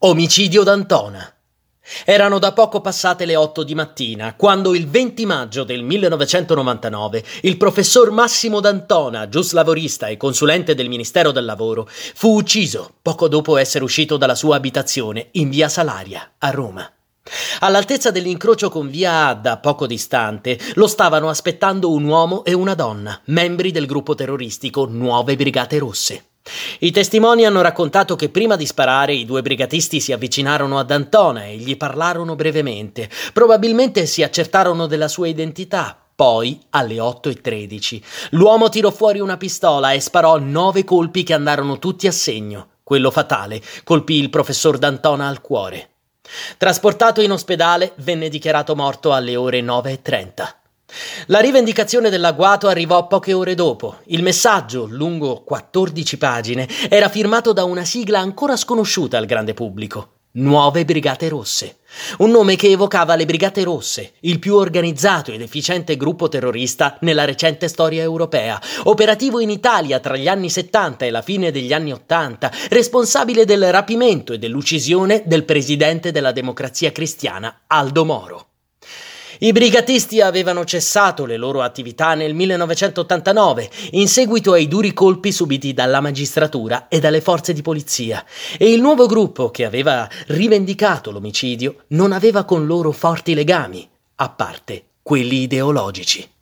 Omicidio d'Antona. Erano da poco passate le 8 di mattina, quando il 20 maggio del 1999 il professor Massimo D'Antona, giuslavorista e consulente del Ministero del Lavoro, fu ucciso poco dopo essere uscito dalla sua abitazione in via Salaria, a Roma. All'altezza dell'incrocio con via Adda, poco distante, lo stavano aspettando un uomo e una donna, membri del gruppo terroristico Nuove Brigate Rosse. I testimoni hanno raccontato che prima di sparare i due brigatisti si avvicinarono ad Antona e gli parlarono brevemente. Probabilmente si accertarono della sua identità. Poi, alle 8.13, l'uomo tirò fuori una pistola e sparò nove colpi che andarono tutti a segno. Quello fatale colpì il professor D'Antona al cuore. Trasportato in ospedale, venne dichiarato morto alle ore 9.30. La rivendicazione dell'agguato arrivò poche ore dopo. Il messaggio, lungo 14 pagine, era firmato da una sigla ancora sconosciuta al grande pubblico. Nuove Brigate Rosse. Un nome che evocava le Brigate Rosse, il più organizzato ed efficiente gruppo terrorista nella recente storia europea, operativo in Italia tra gli anni 70 e la fine degli anni 80, responsabile del rapimento e dell'uccisione del presidente della democrazia cristiana, Aldo Moro. I brigatisti avevano cessato le loro attività nel 1989 in seguito ai duri colpi subiti dalla magistratura e dalle forze di polizia e il nuovo gruppo che aveva rivendicato l'omicidio non aveva con loro forti legami, a parte quelli ideologici.